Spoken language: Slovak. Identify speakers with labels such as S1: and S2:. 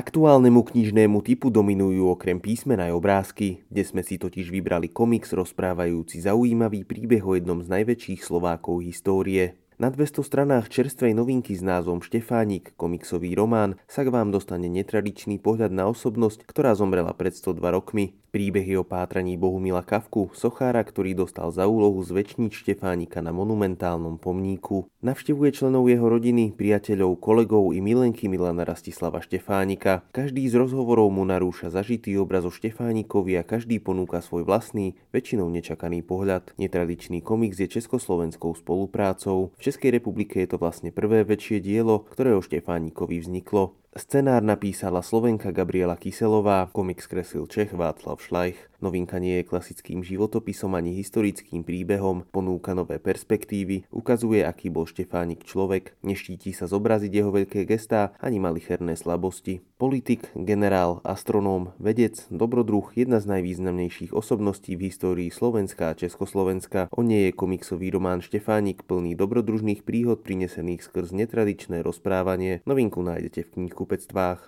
S1: Aktuálnemu knižnému typu dominujú okrem písmena aj obrázky, kde sme si totiž vybrali komiks rozprávajúci zaujímavý príbeh o jednom z najväčších Slovákov histórie. Na 200 stranách čerstvej novinky s názvom Štefánik, komiksový román, sa k vám dostane netradičný pohľad na osobnosť, ktorá zomrela pred 102 rokmi. Príbehy o pátraní Bohumila Kavku, sochára, ktorý dostal za úlohu zväčšniť Štefánika na monumentálnom pomníku. Navštevuje členov jeho rodiny, priateľov, kolegov i milenky Milana Rastislava Štefánika. Každý z rozhovorov mu narúša zažitý obraz o Štefánikovi a každý ponúka svoj vlastný, väčšinou nečakaný pohľad. Netradičný komiks je československou spoluprácou. V Českej republike je to vlastne prvé väčšie dielo, ktoré o Štefánikovi vzniklo. Scenár napísala Slovenka Gabriela Kyselová, komiks kreslil Čech Václav Šlajch. Novinka nie je klasickým životopisom ani historickým príbehom, ponúka nové perspektívy, ukazuje, aký bol Štefánik človek, neštíti sa zobraziť jeho veľké gestá ani malicherné slabosti. Politik, generál, astronóm, vedec, dobrodruh, jedna z najvýznamnejších osobností v histórii Slovenska a Československa. On nie je komiksový román Štefánik plný dobrodružných príhod prinesených skrz netradičné rozprávanie. Novinku nájdete v knihkupectvách.